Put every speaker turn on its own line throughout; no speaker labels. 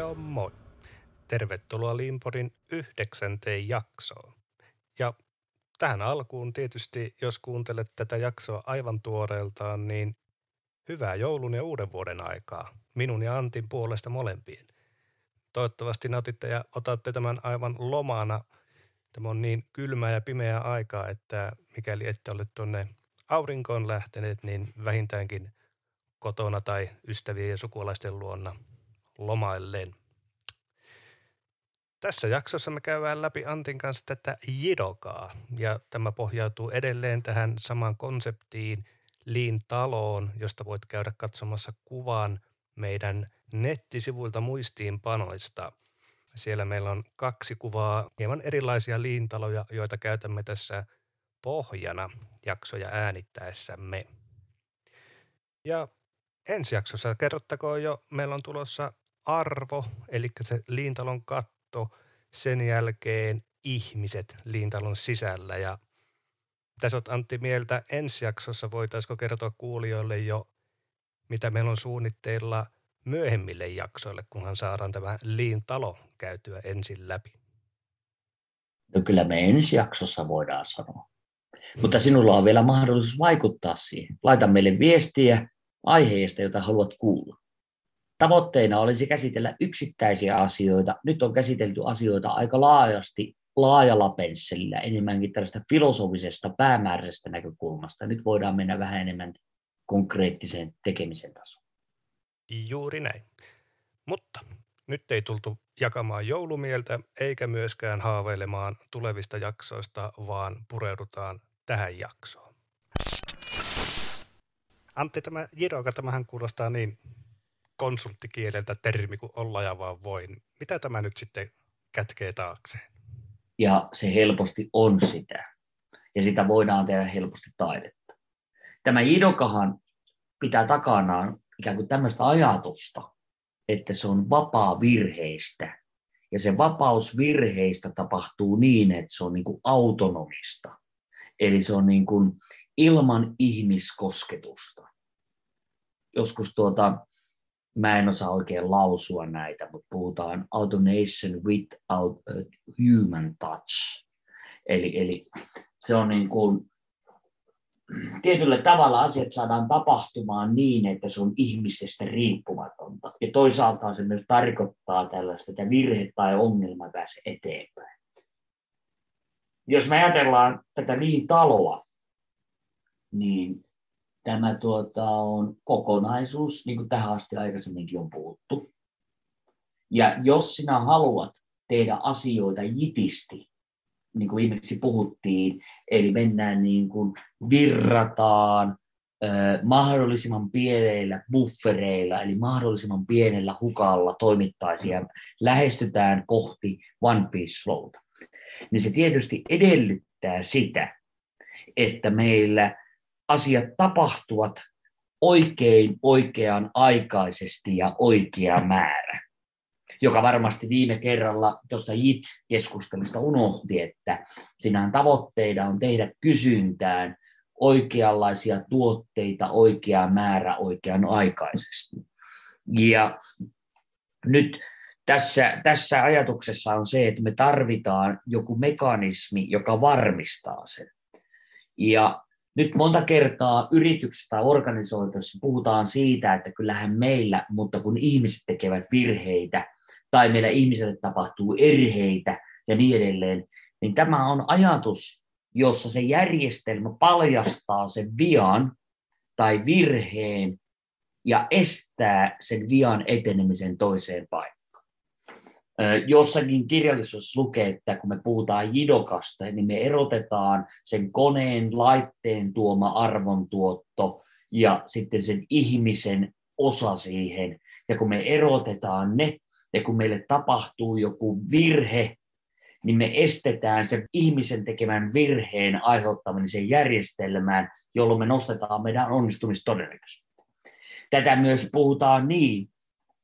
Ciao moi! Tervetuloa Limporin yhdeksänteen jaksoon. Ja tähän alkuun tietysti, jos kuuntelet tätä jaksoa aivan tuoreeltaan, niin hyvää joulun ja uuden vuoden aikaa. Minun ja Antin puolesta molempien. Toivottavasti nautitte ja otatte tämän aivan lomana. Tämä on niin kylmää ja pimeää aikaa, että mikäli ette ole tuonne aurinkoon lähteneet, niin vähintäänkin kotona tai ystävien ja sukulaisten luona lomaillen. Tässä jaksossa me käydään läpi Antin kanssa tätä jidokaa, ja tämä pohjautuu edelleen tähän samaan konseptiin Liin taloon, josta voit käydä katsomassa kuvan meidän nettisivuilta muistiinpanoista. Siellä meillä on kaksi kuvaa, hieman erilaisia liintaloja, joita käytämme tässä pohjana jaksoja äänittäessämme. Ja ensi jaksossa kerrottakoon jo, meillä on tulossa arvo, eli se liintalon katto, sen jälkeen ihmiset liintalon sisällä. Ja tässä olet Antti mieltä ensi jaksossa, voitaisiko kertoa kuulijoille jo, mitä meillä on suunnitteilla myöhemmille jaksoille, kunhan saadaan tämä liintalo käytyä ensin läpi?
No kyllä me ensi jaksossa voidaan sanoa. Mutta sinulla on vielä mahdollisuus vaikuttaa siihen. Laita meille viestiä aiheesta, jota haluat kuulla. Tavoitteena olisi käsitellä yksittäisiä asioita. Nyt on käsitelty asioita aika laajasti, laajalla pensselillä, enemmänkin tällaista filosofisesta, päämääräisestä näkökulmasta. Nyt voidaan mennä vähän enemmän konkreettiseen tekemisen tasoon.
Juuri näin. Mutta nyt ei tultu jakamaan joulumieltä eikä myöskään haaveilemaan tulevista jaksoista, vaan pureudutaan tähän jaksoon. Antti, tämä Jiroka, tämähän kuulostaa niin konsulttikieleltä termi kuin olla ja vaan voin. Mitä tämä nyt sitten kätkee taakseen?
Ja se helposti on sitä. Ja sitä voidaan tehdä helposti taidetta. Tämä Jidokahan pitää takanaan ikään kuin tämmöistä ajatusta, että se on vapaa virheistä. Ja se vapaus virheistä tapahtuu niin, että se on niin kuin autonomista. Eli se on niin kuin ilman ihmiskosketusta. Joskus tuota, mä en osaa oikein lausua näitä, mutta puhutaan automation without a human touch. Eli, eli se on niin kuin, tietyllä tavalla asiat saadaan tapahtumaan niin, että se on ihmisestä riippumatonta. Ja toisaalta se myös tarkoittaa tällaista, että virhe tai ongelma pääsee eteenpäin. Jos me ajatellaan tätä niin taloa, niin tämä tuota, on kokonaisuus, niin kuin tähän asti aikaisemminkin on puhuttu. Ja jos sinä haluat tehdä asioita jitisti, niin kuin viimeksi puhuttiin, eli mennään niin kuin virrataan mahdollisimman pienellä buffereilla, eli mahdollisimman pienellä hukalla toimittaisiin lähestytään kohti One Piece Flowta, niin se tietysti edellyttää sitä, että meillä asiat tapahtuvat oikein oikean aikaisesti ja oikea määrä. Joka varmasti viime kerralla tuossa JIT-keskustelusta unohti, että sinähän tavoitteena on tehdä kysyntään oikeanlaisia tuotteita oikea määrä oikean aikaisesti. Ja nyt tässä, tässä ajatuksessa on se, että me tarvitaan joku mekanismi, joka varmistaa sen. Ja nyt monta kertaa yrityksessä tai organisoituissa puhutaan siitä, että kyllähän meillä, mutta kun ihmiset tekevät virheitä tai meillä ihmisille tapahtuu erheitä ja niin edelleen, niin tämä on ajatus, jossa se järjestelmä paljastaa sen vian tai virheen ja estää sen vian etenemisen toiseen paikkaan. Jossakin kirjallisuudessa lukee, että kun me puhutaan jidokasta, niin me erotetaan sen koneen, laitteen tuoma arvontuotto ja sitten sen ihmisen osa siihen. Ja kun me erotetaan ne, ja kun meille tapahtuu joku virhe, niin me estetään sen ihmisen tekemän virheen aiheuttaminen sen järjestelmään, jolloin me nostetaan meidän onnistumistodennäköisyyttä. Tätä myös puhutaan niin,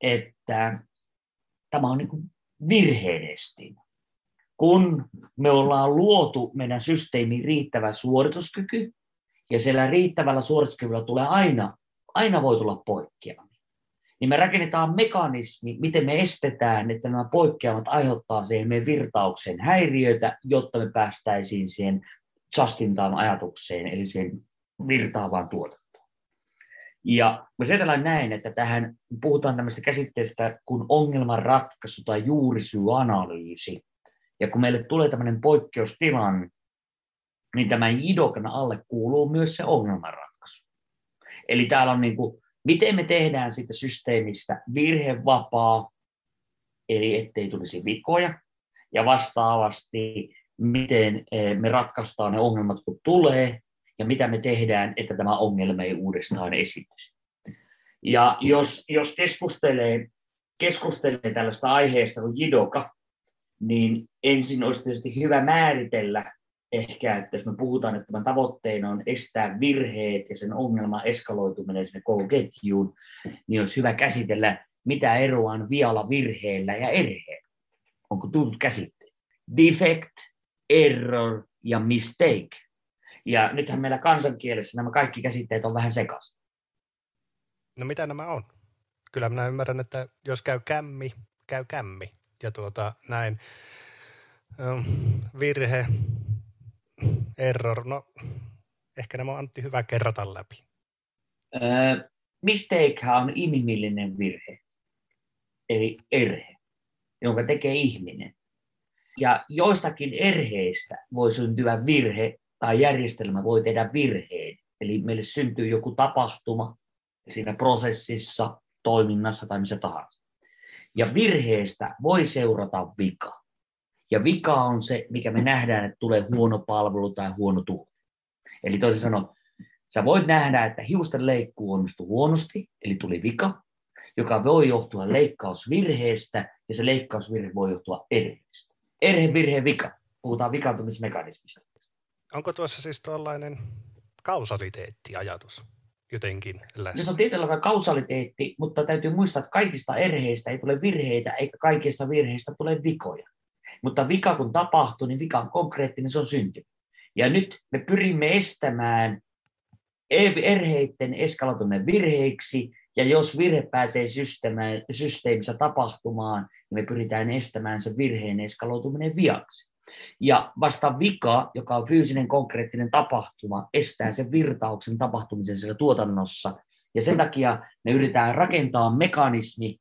että tämä on niin kuin virheellisesti. Kun me ollaan luotu meidän systeemiin riittävä suorituskyky, ja siellä riittävällä suorituskyvyllä tulee aina, aina voi tulla poikkeamia. niin me rakennetaan mekanismi, miten me estetään, että nämä poikkeamat aiheuttaa siihen meidän virtauksen häiriöitä, jotta me päästäisiin siihen just ajatukseen, eli siihen virtaavaan tuotantoon. Ja mä ajatellaan näin, että tähän puhutaan tämmöistä käsitteestä kuin ongelmanratkaisu tai juurisyyanalyys. Ja kun meille tulee tämmöinen poikkeustilanne, niin tämän jidokan alle kuuluu myös se ongelmanratkaisu. Eli täällä on niin kuin, miten me tehdään siitä systeemistä virhevapaa, eli ettei tulisi vikoja, ja vastaavasti, miten eh, me ratkaistaan ne ongelmat, kun tulee, ja mitä me tehdään, että tämä ongelma ei uudestaan esitys. Ja jos, jos keskustelee, keskustelee tällaista aiheesta kuin jidoka, niin ensin olisi tietysti hyvä määritellä ehkä, että jos me puhutaan, että tämän tavoitteena on estää virheet ja sen ongelman eskaloituminen sinne koko ketjuun, niin olisi hyvä käsitellä, mitä eroa on vialla virheellä ja erheellä. Onko tullut käsitteet? Defect, error ja mistake. Ja nythän meillä kansankielessä nämä kaikki käsitteet on vähän sekaisin.
No mitä nämä on? Kyllä minä ymmärrän, että jos käy kämmi, käy kämmi. Ja tuota, näin virhe, error, no ehkä nämä on Antti hyvä kerrata läpi.
Öö, mistake on inhimillinen virhe, eli erhe, jonka tekee ihminen. Ja joistakin erheistä voi syntyä virhe tai järjestelmä voi tehdä virheen. Eli meille syntyy joku tapahtuma siinä prosessissa, toiminnassa tai missä tahansa. Ja virheestä voi seurata vika. Ja vika on se, mikä me nähdään, että tulee huono palvelu tai huono tuote. Eli toisin sanoen, sä voit nähdä, että hiusten leikkuu onnistui huonosti, eli tuli vika, joka voi johtua leikkausvirheestä, ja se leikkausvirhe voi johtua erheestä. Erhe, virhe, vika. Puhutaan vikaantumismekanismista.
Onko tuossa siis tuollainen kausaliteettiajatus jotenkin läsnä?
Se on tietyllä kausaliteetti, mutta täytyy muistaa, että kaikista erheistä ei tule virheitä, eikä kaikista virheistä tule vikoja. Mutta vika kun tapahtuu, niin vika on konkreettinen, se on syntynyt. Ja nyt me pyrimme estämään erheiden eskaloituminen virheiksi, ja jos virhe pääsee systeemissä tapahtumaan, niin me pyritään estämään sen virheen eskaloituminen viaksi. Ja vasta vika, joka on fyysinen konkreettinen tapahtuma, estää sen virtauksen tapahtumisen siellä tuotannossa. Ja sen takia me yritetään rakentaa mekanismi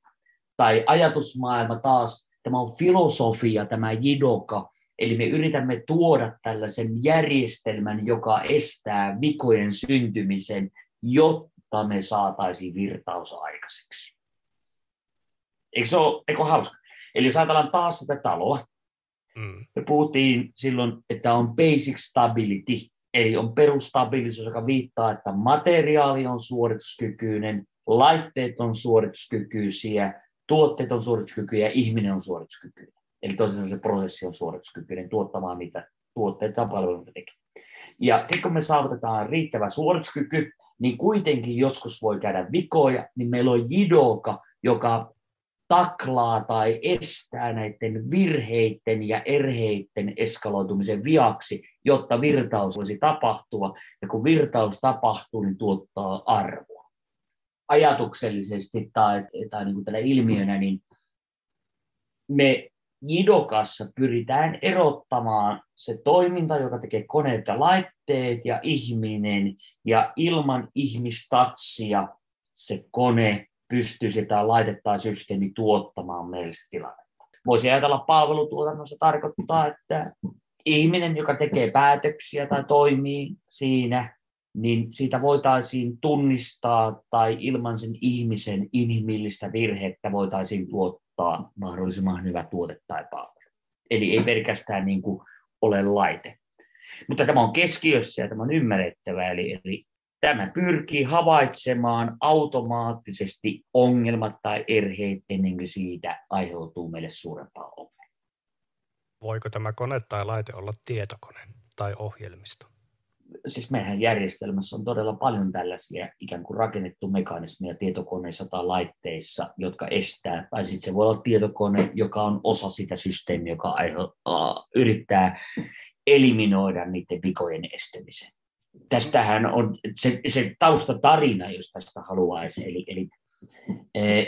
tai ajatusmaailma taas, tämä on filosofia, tämä jidoka, eli me yritämme tuoda tällaisen järjestelmän, joka estää vikojen syntymisen, jotta me saataisiin virtaus aikaiseksi. Eikö se ole, eikö hauska? Eli jos ajatellaan taas sitä taloa, Mm. Me puhuttiin silloin, että on basic stability, eli on perustabilisuus, joka viittaa, että materiaali on suorituskykyinen, laitteet on suorituskykyisiä, tuotteet on suorituskykyisiä ja ihminen on suorituskykyinen. Eli toisin se prosessi on suorituskykyinen tuottamaan niitä tuotteita ja palveluita tekee. Ja sitten kun me saavutetaan riittävä suorituskyky, niin kuitenkin joskus voi käydä vikoja, niin meillä on jidoka, joka taklaa tai estää näiden virheiden ja erheiden eskaloitumisen viaksi, jotta virtaus voisi tapahtua. Ja kun virtaus tapahtuu, niin tuottaa arvoa. Ajatuksellisesti tai, tai niin kuin tällä ilmiönä, niin me Jidokassa pyritään erottamaan se toiminta, joka tekee koneet ja laitteet ja ihminen, ja ilman ihmistatsia se kone pystyisi tai laitetaan systeemi tuottamaan meille tilannetta. Voisi ajatella palvelutuotannossa tarkoittaa, että ihminen, joka tekee päätöksiä tai toimii siinä, niin siitä voitaisiin tunnistaa tai ilman sen ihmisen inhimillistä virhettä voitaisiin tuottaa mahdollisimman hyvä tuote tai palvelu. Eli ei pelkästään niin kuin ole laite. Mutta tämä on keskiössä ja tämä on ymmärrettävä, eli, eli Tämä pyrkii havaitsemaan automaattisesti ongelmat tai erheet ennen kuin siitä aiheutuu meille suurempaa ongelmaa.
Voiko tämä kone tai laite olla tietokone tai ohjelmisto?
Siis meidän järjestelmässä on todella paljon tällaisia ikään kuin rakennettu mekanismeja tietokoneissa tai laitteissa, jotka estää, tai sitten se voi olla tietokone, joka on osa sitä systeemiä, joka yrittää eliminoida niiden vikojen estämisen tästähän on se, se taustatarina, jos tästä haluaisi. Eli, eli Eh,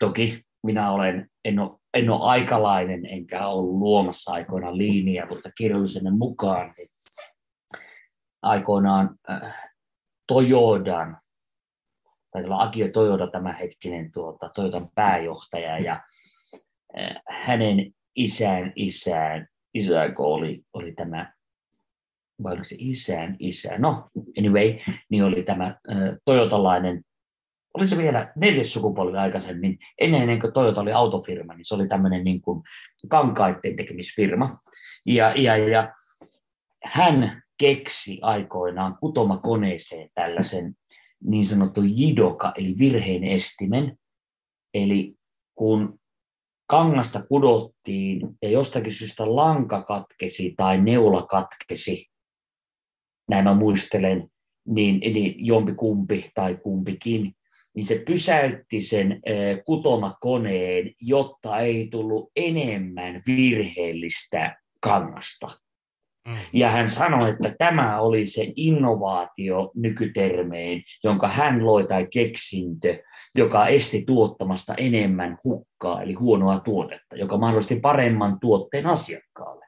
toki minä olen, en ole, en ole aikalainen enkä ollut luomassa aikoinaan liiniä, mutta kirjallisenne mukaan niin aikoinaan äh, Toyodan, tai Akio Toyoda tämä hetkinen tuota, Toyodan pääjohtaja, ja äh, hänen isän isään, isäkö oli, oli tämä, vai oliko se isän isä, no anyway, niin oli tämä toyotalainen oli se vielä neljäs sukupolvi aikaisemmin, ennen kuin Toyota oli autofirma, niin se oli tämmöinen niin kuin kankaiden tekemisfirma. Ja, ja, ja hän keksi aikoinaan kutomakoneeseen tällaisen niin sanottu jidoka, eli virheen estimen. Eli kun kangasta kudottiin ja jostakin syystä lanka katkesi tai neula katkesi, näin mä muistelen, niin, niin jompi kumpi tai kumpikin, niin se pysäytti sen kutomakoneen, jotta ei tullut enemmän virheellistä kangasta. Mm. Ja hän sanoi, että tämä oli se innovaatio nykytermeen, jonka hän loi tai keksintö, joka esti tuottamasta enemmän hukkaa, eli huonoa tuotetta, joka mahdollisti paremman tuotteen asiakkaalle,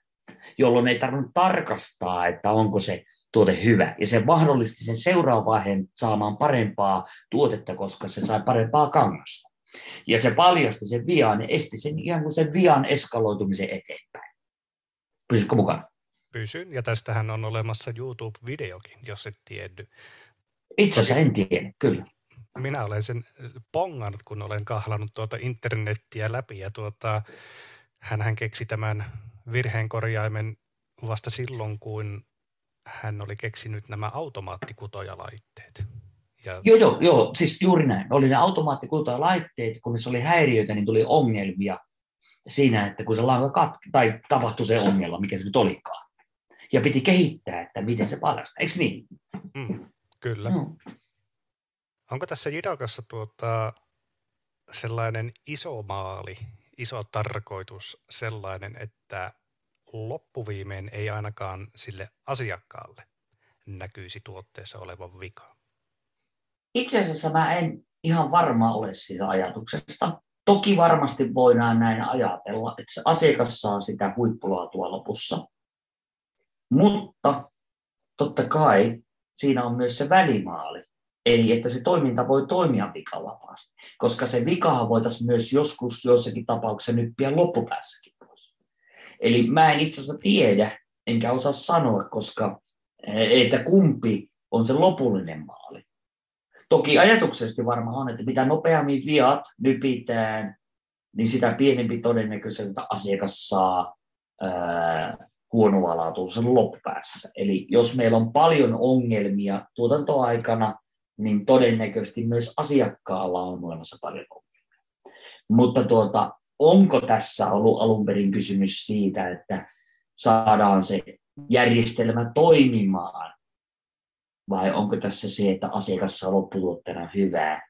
jolloin ei tarvinnut tarkastaa, että onko se tuote hyvä. Ja se mahdollisti sen seuraavan vaiheen saamaan parempaa tuotetta, koska se sai parempaa kangasta. Ja se paljasti sen vian esti sen ihan kuin sen vian eskaloitumisen eteenpäin. Pysytkö mukana?
Pysyn, ja tästähän on olemassa YouTube-videokin, jos et tieddy.
Itse asiassa en tiedä, kyllä.
Minä olen sen pongannut, kun olen kahlannut tuota internettiä läpi, ja tuota, hän keksi tämän virheenkorjaimen vasta silloin, kun hän oli keksinyt nämä automaattikutojalaitteet.
Ja... Joo, joo, joo, siis juuri näin. Oli ne automaattikutojalaitteet, kun niissä oli häiriöitä, niin tuli ongelmia siinä, että kun se lanka katki, tai tapahtui se ongelma, mikä se nyt olikaan. Ja piti kehittää, että miten se paljastaa. Eikö niin?
Mm, kyllä. No. Onko tässä Jidokassa tuota, sellainen iso maali, iso tarkoitus sellainen, että loppuviimein ei ainakaan sille asiakkaalle näkyisi tuotteessa olevan vika?
Itse asiassa mä en ihan varma ole siitä ajatuksesta. Toki varmasti voidaan näin ajatella, että se asiakas saa sitä huippulaatua lopussa. Mutta totta kai siinä on myös se välimaali. Eli että se toiminta voi toimia vikavapaasti, koska se vikahan voitaisiin myös joskus joissakin tapauksissa nyppiä loppupäässäkin. Eli mä en itse asiassa tiedä, enkä osaa sanoa, koska eh, että kumpi on se lopullinen maali. Toki ajatuksesti varmaan on, että mitä nopeammin viat nypitään, niin sitä pienempi todennäköisesti asiakas saa ää, laatua sen loppupäässä. Eli jos meillä on paljon ongelmia tuotantoaikana, niin todennäköisesti myös asiakkaalla on olemassa paljon ongelmia. Mutta tuota, onko tässä ollut alun perin kysymys siitä, että saadaan se järjestelmä toimimaan, vai onko tässä se, että asiakas saa lopputuotteena hyvää,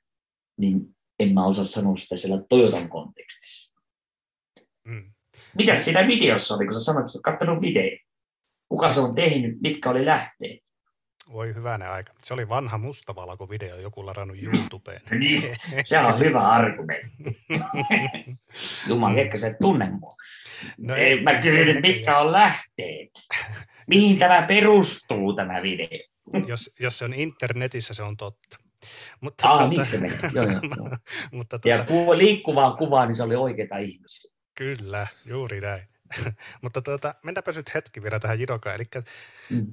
niin en mä osaa sanoa sitä siellä Toyotan kontekstissa. Mm. Mitä siinä videossa oli, kun sä sanoit, että katsonut video? Kuka se on tehnyt, mitkä oli lähteet?
Voi hyvänä aika. Se oli vanha mustavalko-video, joku ladannut YouTubeen.
niin, se on hyvä argumentti. Jumala, ehkä se tunne mua. No ei, Mä kysyn, että mitkä on lähteet? Mihin tämä perustuu, tämä video?
jos, jos se on internetissä, se on totta.
Mutta ah, tuota, niin se meni. Joo, joo, joo. mutta tuota, ja ku, liikkuvaa kuvaa, niin se oli oikeita ihmisiä.
Kyllä, juuri näin. mutta tuota, mennäänpä nyt hetki vielä tähän Jidokaan. Eli mm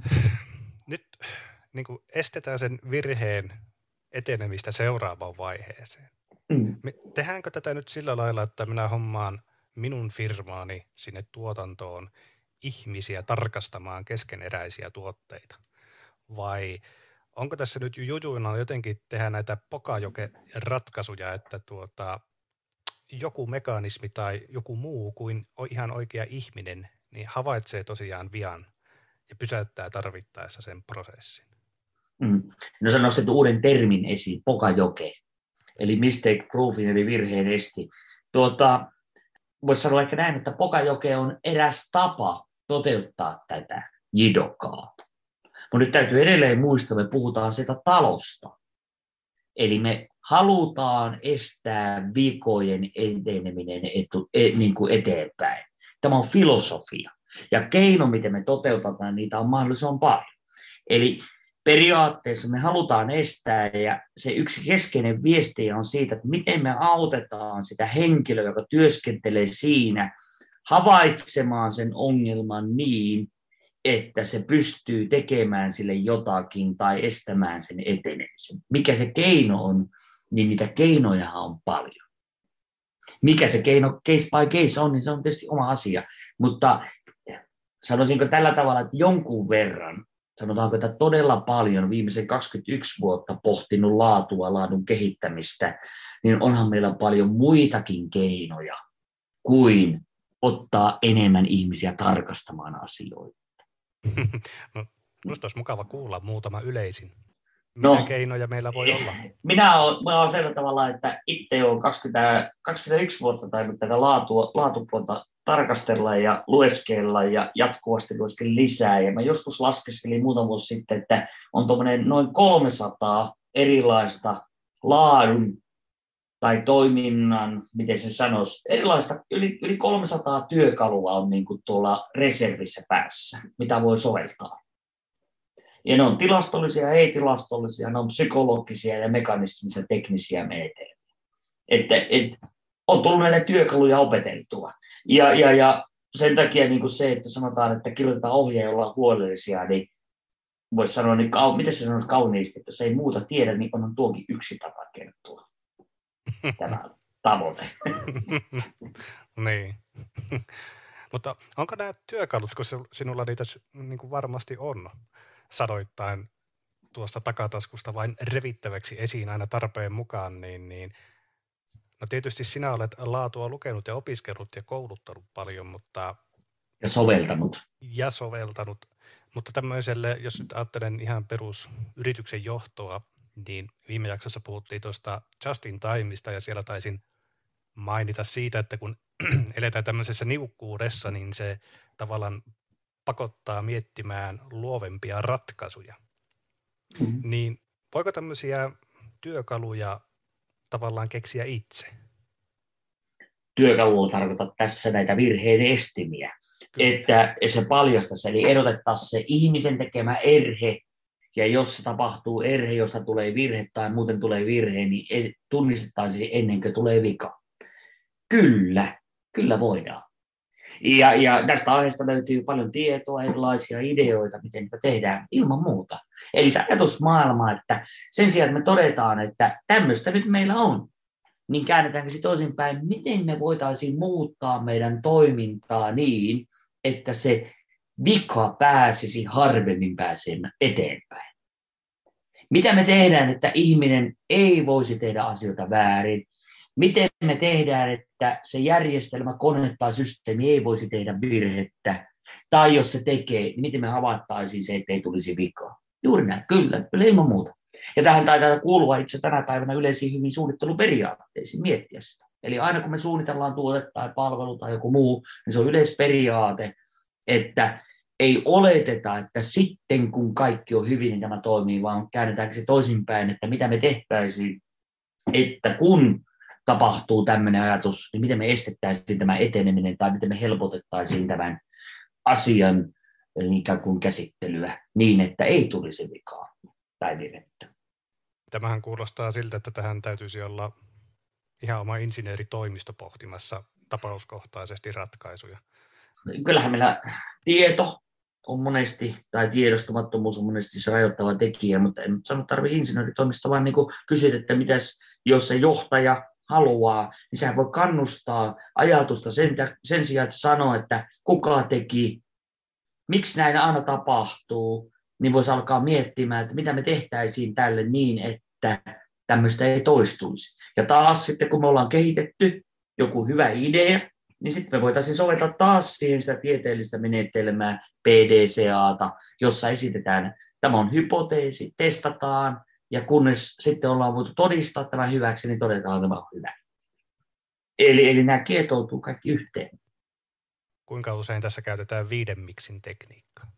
nyt niin kuin estetään sen virheen etenemistä seuraavaan vaiheeseen. Mm. tehdäänkö tätä nyt sillä lailla, että minä hommaan minun firmaani sinne tuotantoon ihmisiä tarkastamaan keskeneräisiä tuotteita? Vai onko tässä nyt jujuina jotenkin tehdä näitä pokajoke-ratkaisuja, että tuota, joku mekanismi tai joku muu kuin ihan oikea ihminen niin havaitsee tosiaan vian ja pysäyttää tarvittaessa sen prosessin.
Mm. No sä nostit uuden termin esiin, pokajoke, eli mistake proofing, eli virheen esti. Tuota, Voisi sanoa ehkä näin, että pokajoke on eräs tapa toteuttaa tätä jidokaa. Mutta nyt täytyy edelleen muistaa, me puhutaan sitä talosta. Eli me halutaan estää vikojen eteneminen etu, e, niin kuin eteenpäin. Tämä on filosofia. Ja keino, miten me toteutetaan niitä, on mahdollisimman paljon. Eli periaatteessa me halutaan estää, ja se yksi keskeinen viesti on siitä, että miten me autetaan sitä henkilöä, joka työskentelee siinä, havaitsemaan sen ongelman niin, että se pystyy tekemään sille jotakin tai estämään sen etenemisen. Mikä se keino on, niin niitä keinoja on paljon. Mikä se keino case by case on, niin se on tietysti oma asia. Mutta sanoisinko tällä tavalla, että jonkun verran, sanotaanko, että todella paljon viimeisen 21 vuotta pohtinut laatua, laadun kehittämistä, niin onhan meillä paljon muitakin keinoja kuin ottaa enemmän ihmisiä tarkastamaan asioita.
no, minusta olisi mukava kuulla muutama yleisin. Mitä no, keinoja meillä voi olla?
Minä olen, minä olen sillä tavalla, että itse olen 20, 21 vuotta tainnut tätä laatua, laatupuolta tarkastella ja lueskella ja jatkuvasti lueskelin lisää. Ja mä joskus laskeskelin muutama vuosi sitten, että on noin 300 erilaista laadun tai toiminnan, miten se sanoisi, erilaista, yli, yli 300 työkalua on niin kuin tuolla reservissä päässä, mitä voi soveltaa. Ja ne on tilastollisia, ei-tilastollisia, ne on psykologisia ja mekanistisia, teknisiä menetelmiä. Että et, on tullut näitä työkaluja opeteltua. Ja, ja, ja sen takia niin kuin se, että sanotaan, että kirjoitetaan ohjeja, jolla on huolellisia, niin voisi sanoa, niin kau, miten se sanoisi kauniisti, että jos ei muuta tiedä, niin on tuokin yksi tapa kertoa tämä tavoite.
niin. Mutta onko nämä työkalut, kun sinulla niitä niin kuin varmasti on, sadoittain tuosta takataskusta vain revittäväksi esiin aina tarpeen mukaan, niin, niin no tietysti sinä olet laatua lukenut ja opiskellut ja kouluttanut paljon, mutta...
Ja soveltanut.
Ja soveltanut. Mutta tämmöiselle, jos nyt ajattelen ihan perusyrityksen johtoa, niin viime jaksossa puhuttiin tuosta Justin Timeista ja siellä taisin mainita siitä, että kun eletään tämmöisessä niukkuudessa, niin se tavallaan pakottaa miettimään luovempia ratkaisuja. Mm-hmm. Niin voiko tämmöisiä työkaluja tavallaan keksiä itse?
Työkalulla tarkoittaa tässä näitä virheen estimiä, Kyllä. että se paljastaisi, eli erotettaisiin se ihmisen tekemä erhe ja jos se tapahtuu erhe, josta tulee virhe tai muuten tulee virhe, niin tunnistettaisiin ennen kuin tulee vika. Kyllä, kyllä voidaan. Ja, ja tästä aiheesta löytyy paljon tietoa, erilaisia ideoita, miten me tehdään ilman muuta. Eli se ajatusmaailma, että sen sijaan, että me todetaan, että tämmöistä nyt meillä on, niin käännetäänkö se toisinpäin, miten me voitaisiin muuttaa meidän toimintaa niin, että se vika pääsisi harvemmin pääsemään eteenpäin. Mitä me tehdään, että ihminen ei voisi tehdä asioita väärin? Miten me tehdään, että se järjestelmä, kone tai systeemi ei voisi tehdä virhettä? Tai jos se tekee, niin miten me havaittaisiin se, ettei tulisi vikaa? Juuri näin, kyllä, kyllä ilman muuta. Ja tähän taitaa kuulua itse tänä päivänä yleisiin hyvin suunnitteluperiaatteisiin miettiä sitä. Eli aina kun me suunnitellaan tuote tai palvelu tai joku muu, niin se on yleisperiaate, että ei oleteta, että sitten kun kaikki on hyvin, niin tämä toimii, vaan käännetäänkö se toisinpäin, että mitä me tehtäisiin, että kun tapahtuu tämmöinen ajatus, niin miten me estettäisiin tämä eteneminen tai miten me helpotettaisiin tämän asian eh, ikään kuin käsittelyä niin, että ei tulisi vikaa tai virhettä.
Tämähän kuulostaa siltä, että tähän täytyisi olla ihan oma insinööritoimisto pohtimassa tapauskohtaisesti ratkaisuja.
Kyllähän meillä tieto on monesti, tai tiedostamattomuus on monesti se rajoittava tekijä, mutta en sano tarvitse insinööritoimista, vaan niin kysyt, että mitäs, jos se johtaja haluaa, niin sehän voi kannustaa ajatusta sen, sen sijaan, että sanoo, että kuka teki, miksi näin aina tapahtuu, niin voisi alkaa miettimään, että mitä me tehtäisiin tälle niin, että tämmöistä ei toistuisi. Ja taas sitten, kun me ollaan kehitetty joku hyvä idea, niin sitten me voitaisiin soveltaa taas siihen sitä tieteellistä menetelmää PDCAta, jossa esitetään, tämä on hypoteesi, testataan, ja kunnes sitten ollaan voitu todistaa tämä hyväksi, niin todetaan, että tämä on hyvä. Eli, eli nämä kietoutuu kaikki yhteen.
Kuinka usein tässä käytetään viiden miksin tekniikkaa?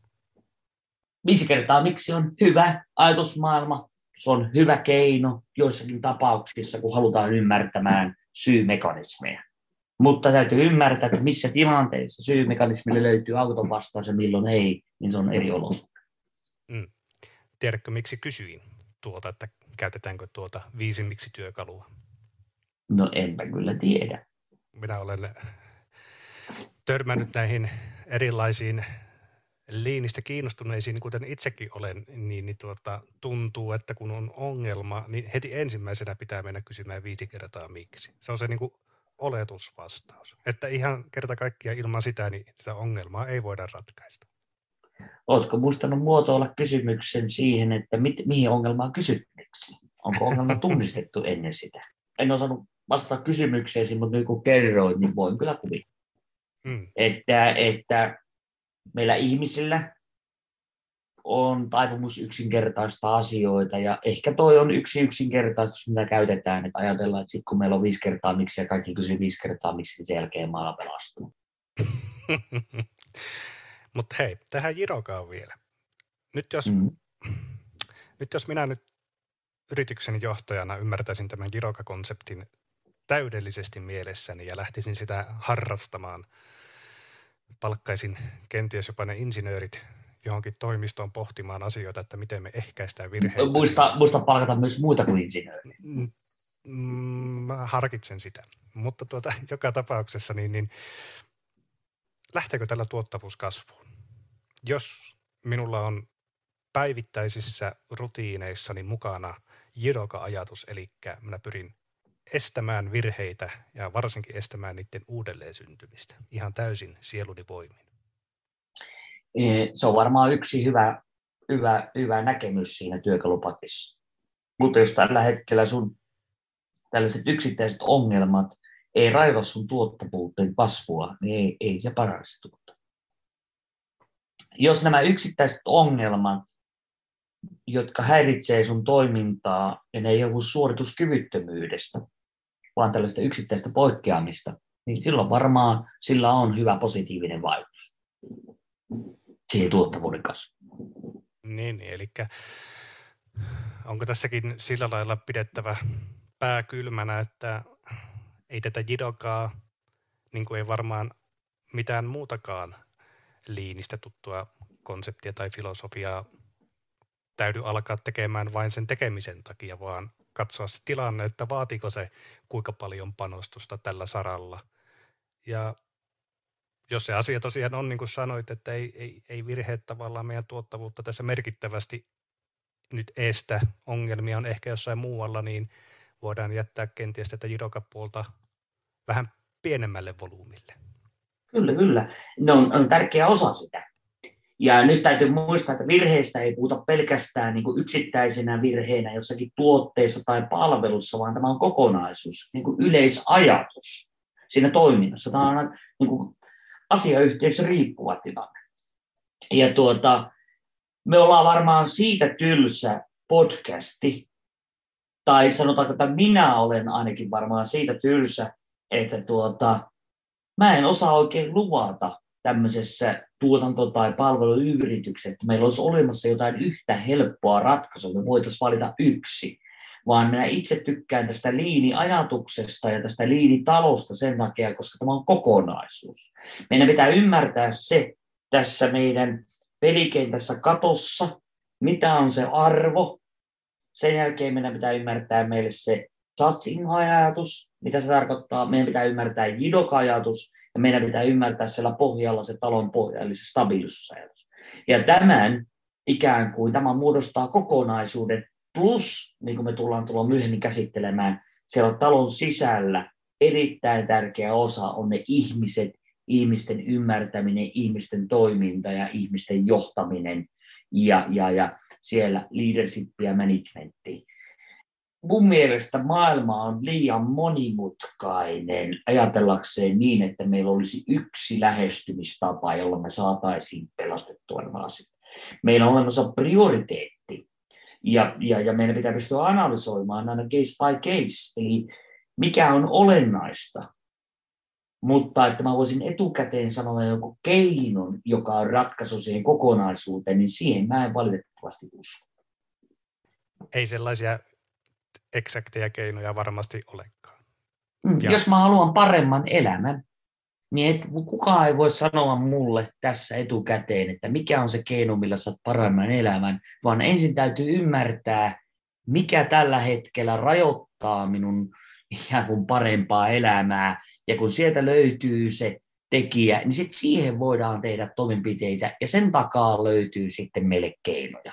Viisi kertaa miksi on hyvä ajatusmaailma, Se on hyvä keino joissakin tapauksissa, kun halutaan ymmärtämään syymekanismeja. Mutta täytyy ymmärtää, että missä tilanteessa syymekanismille löytyy auton vastaus ja milloin ei, niin se on eri olosuhteet.
Mm. Tiedätkö, miksi kysyin tuota, että käytetäänkö tuota viisi miksi työkalua?
No enpä kyllä tiedä.
Minä olen törmännyt näihin erilaisiin liinistä kiinnostuneisiin, kuten itsekin olen, niin, niin tuota, tuntuu, että kun on ongelma, niin heti ensimmäisenä pitää mennä kysymään viisi kertaa miksi. Se on se niin kuin oletusvastaus. Että ihan kerta kaikkiaan ilman sitä, niin sitä ongelmaa ei voida ratkaista.
Oletko muistanut muotoilla kysymyksen siihen, että mit, mihin ongelmaan kysytteeksi? Onko ongelma tunnistettu ennen sitä? En osannut vastata kysymykseesi, mutta nyt kun kerroit, niin voin kyllä kuvitella. Hmm. Että, että meillä ihmisillä on taipumus yksinkertaista asioita ja ehkä toi on yksi yksinkertaisuus, mitä käytetään, että ajatellaan, että sitten kun meillä on viisi kertaa miksi ja kaikki kysyy viisi kertaa miksi, niin sen jälkeen maailma pelastuu.
Mutta hei, tähän Jirokaan vielä. Nyt jos, mm. nyt jos minä nyt yrityksen johtajana ymmärtäisin tämän Jiroka-konseptin täydellisesti mielessäni ja lähtisin sitä harrastamaan, palkkaisin kenties jopa ne insinöörit johonkin toimistoon pohtimaan asioita, että miten me ehkäistään virheitä.
Muista, muista palkata myös muita kuin insinööriä. Mm,
mm, mä harkitsen sitä. Mutta tuota, joka tapauksessa, niin, niin lähteekö tällä tuottavuus kasvuun? Jos minulla on päivittäisissä rutiineissani mukana jidoka-ajatus, eli minä pyrin estämään virheitä ja varsinkin estämään niiden uudelleen syntymistä ihan täysin sieluni voimin.
Se on varmaan yksi hyvä, hyvä, hyvä näkemys siinä työkalupakissa. Mutta jos tällä hetkellä sun tällaiset yksittäiset ongelmat ei raiva sun tuottavuuteen kasvua, niin ei, ei se paransi tuota. Jos nämä yksittäiset ongelmat, jotka häiritsee sun toimintaa, ja ne ei johdu suorituskyvyttömyydestä, vaan tällaista yksittäistä poikkeamista, niin silloin varmaan sillä on hyvä positiivinen vaikutus siihen tuottavuuden kasvuun.
Niin, eli onko tässäkin sillä lailla pidettävä pää kylmänä, että ei tätä jidokaa, niin kuin ei varmaan mitään muutakaan liinistä tuttua konseptia tai filosofiaa täydy alkaa tekemään vain sen tekemisen takia, vaan katsoa se tilanne, että vaatiko se kuinka paljon panostusta tällä saralla. Ja jos se asia tosiaan on niin kuin sanoit, että ei, ei, ei virheet tavallaan meidän tuottavuutta tässä merkittävästi nyt estä, ongelmia on ehkä jossain muualla, niin voidaan jättää kenties tätä jidokapuolta vähän pienemmälle volyymille.
Kyllä, kyllä. Ne on, on tärkeä osa sitä. Ja nyt täytyy muistaa, että virheistä ei puhuta pelkästään niin kuin yksittäisenä virheenä jossakin tuotteessa tai palvelussa, vaan tämä on kokonaisuus, niin kuin yleisajatus siinä toiminnassa. Tämä on niin kuin asiayhteisö riippuva tilanne. Ja tuota, me ollaan varmaan siitä tylsä podcasti, tai sanotaanko, että minä olen ainakin varmaan siitä tylsä, että tuota, mä en osaa oikein luvata tämmöisessä tuotanto- tai palveluyrityksessä, että meillä olisi olemassa jotain yhtä helppoa ratkaisua, me voitaisiin valita yksi, vaan minä itse tykkään tästä liiniajatuksesta ja tästä liinitalosta sen takia, koska tämä on kokonaisuus. Meidän pitää ymmärtää se tässä meidän pelikentässä katossa, mitä on se arvo. Sen jälkeen meidän pitää ymmärtää meille se satsing-ajatus, mitä se tarkoittaa. Meidän pitää ymmärtää jidoka-ajatus ja meidän pitää ymmärtää siellä pohjalla se talon pohja, eli se stabiilisuusajatus. Ja tämän ikään kuin tämä muodostaa kokonaisuuden, plus, niin kuin me tullaan tulla myöhemmin käsittelemään, siellä talon sisällä erittäin tärkeä osa on ne ihmiset, ihmisten ymmärtäminen, ihmisten toiminta ja ihmisten johtaminen ja, ja, ja siellä leadership ja managementti mun mielestä maailma on liian monimutkainen ajatellakseen niin, että meillä olisi yksi lähestymistapa, jolla me saataisiin pelastettua nämä asiat. Meillä on olemassa prioriteetti ja, ja, ja meidän pitää pystyä analysoimaan aina case by case, eli mikä on olennaista. Mutta että mä voisin etukäteen sanoa joku keinon, joka on ratkaisu siihen kokonaisuuteen, niin siihen mä en valitettavasti usko.
ei sellaisia eksakteja keinoja varmasti olekaan.
Mm,
Ja-
Jos mä haluan paremman elämän, niin et, kukaan ei voi sanoa mulle tässä etukäteen, että mikä on se keino, millä saat paremman elämän, vaan ensin täytyy ymmärtää, mikä tällä hetkellä rajoittaa minun ikään kuin parempaa elämää. Ja kun sieltä löytyy se tekijä, niin sit siihen voidaan tehdä toimenpiteitä ja sen takaa löytyy sitten meille keinoja.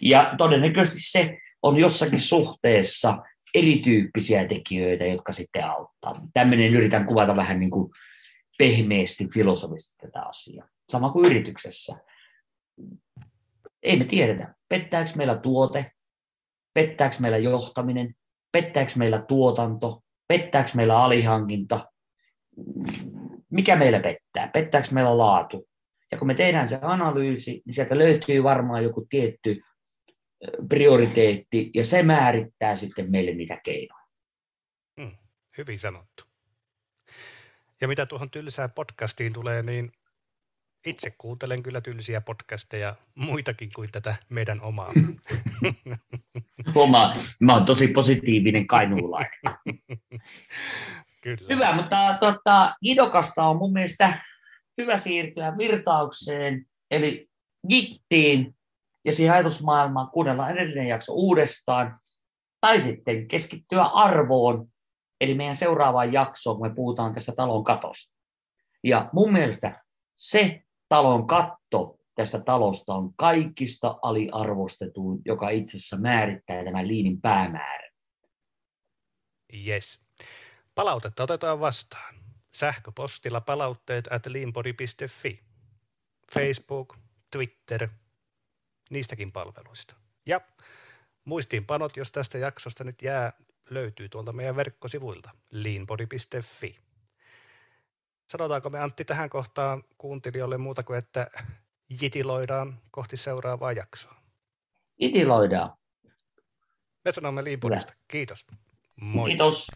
Ja todennäköisesti se on jossakin suhteessa erityyppisiä tekijöitä, jotka sitten auttaa. Tämmöinen yritän kuvata vähän niin kuin pehmeästi filosofisesti tätä asiaa. Sama kuin yrityksessä. Ei me tiedetä, pettääkö meillä tuote, pettääkö meillä johtaminen, pettääkö meillä tuotanto, pettääkö meillä alihankinta, mikä meillä pettää, pettääkö meillä laatu. Ja kun me tehdään se analyysi, niin sieltä löytyy varmaan joku tietty prioriteetti, ja se määrittää sitten meille niitä keinoja.
Hyvin sanottu. Ja mitä tuohon tylsään podcastiin tulee, niin itse kuuntelen kyllä tylsiä podcasteja, muitakin kuin tätä meidän omaa.
Huomaa, mä oon tosi positiivinen kainuulainen.
Kyllä.
Hyvä, mutta tota, idokasta on mun mielestä hyvä siirtyä virtaukseen, eli gittiin ja siihen ajatusmaailmaan kuunnella edellinen jakso uudestaan, tai sitten keskittyä arvoon, eli meidän seuraavaan jaksoon, kun me puhutaan tässä talon katosta. Ja mun mielestä se talon katto tästä talosta on kaikista aliarvostetuin, joka itse asiassa määrittää tämän liinin päämäärän.
Yes. Palautetta otetaan vastaan. Sähköpostilla palautteet at liinpori.fi. Facebook, Twitter, niistäkin palveluista. Ja muistiinpanot, jos tästä jaksosta nyt jää, löytyy tuolta meidän verkkosivuilta liinpori.fi. Sanotaanko me Antti tähän kohtaan kuuntelijoille muuta kuin, että jitiloidaan kohti seuraavaa jaksoa.
Itiloidaan.
Me sanomme Liinporista. Kiitos. Moi.
Kiitos.